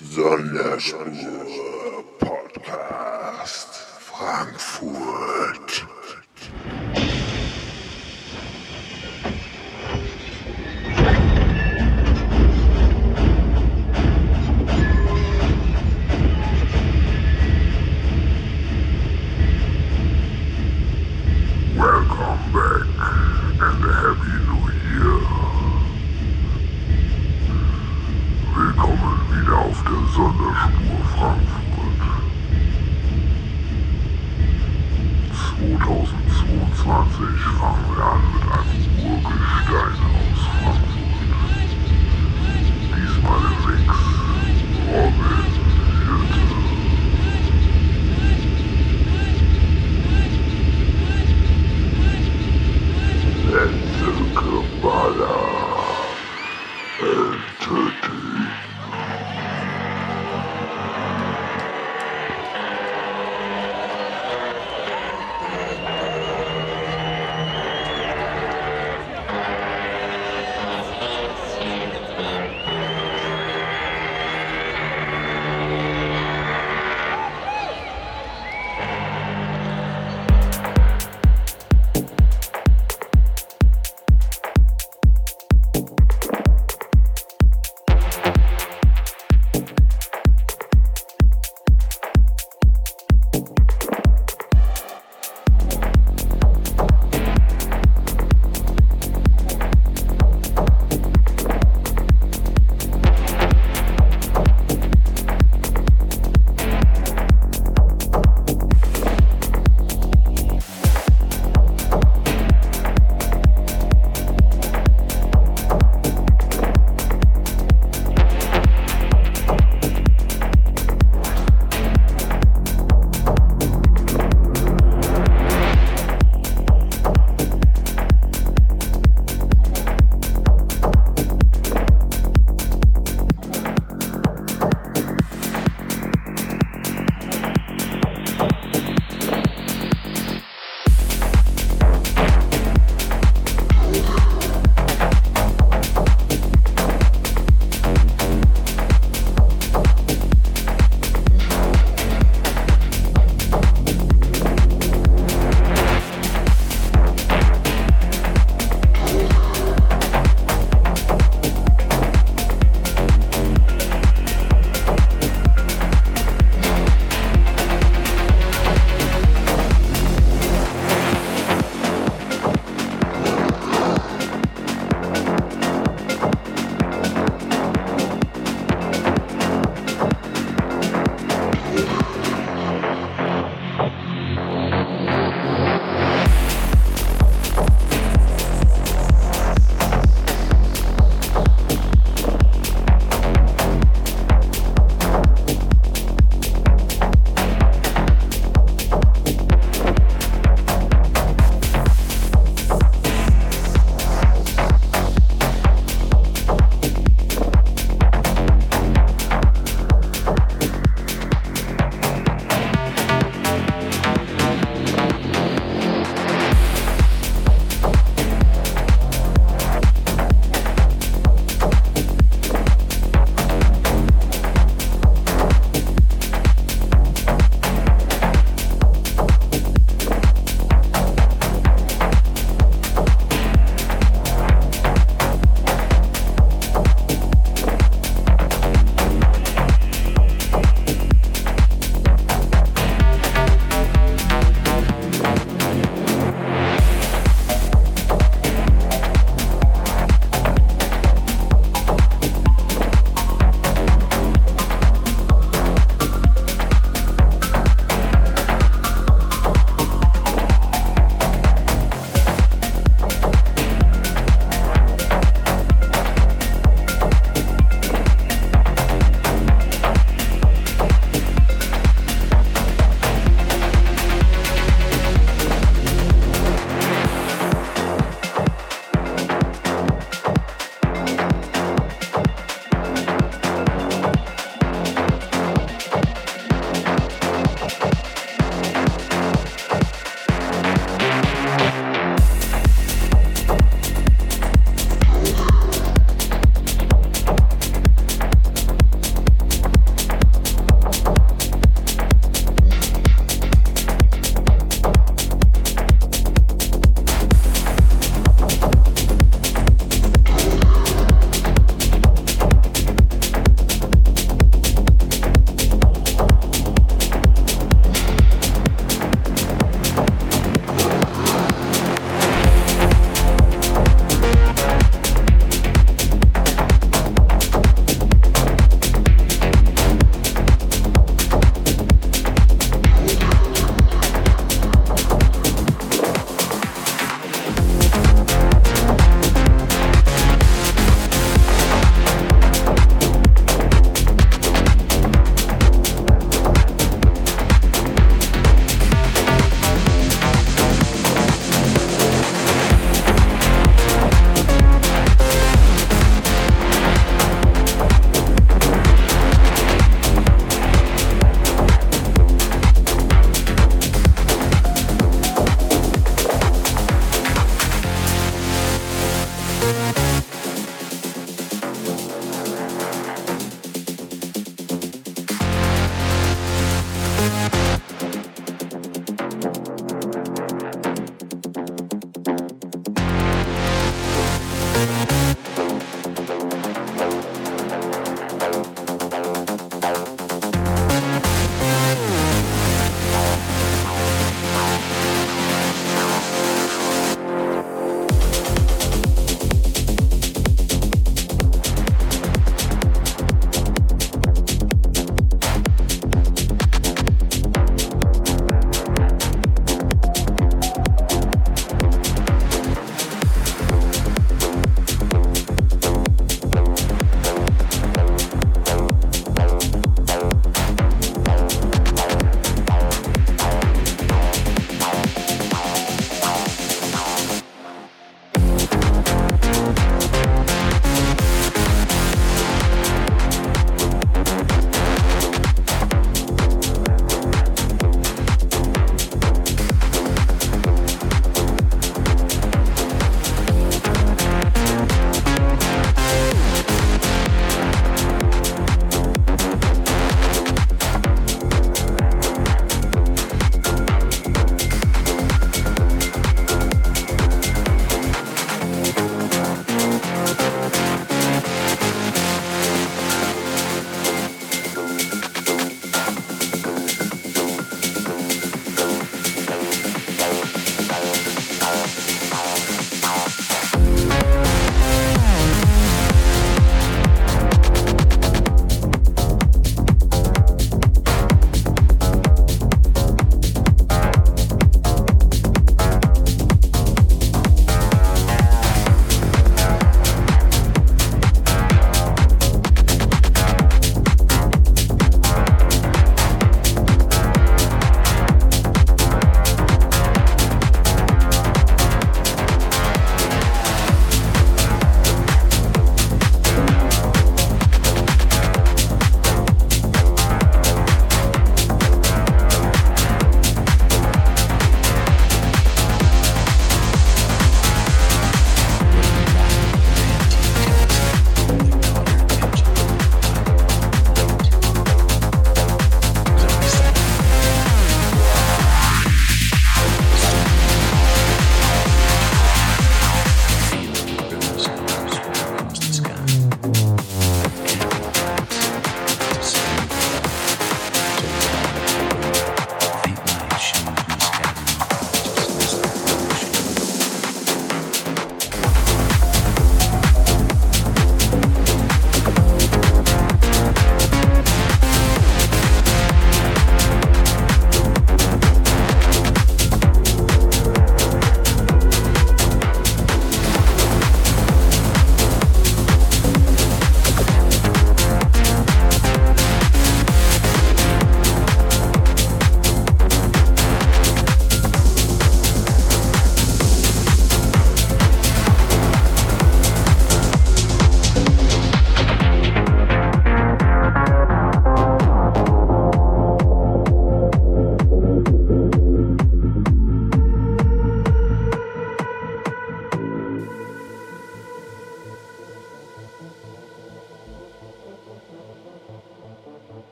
Sonderspur Podcast Frankfurt.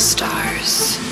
stars.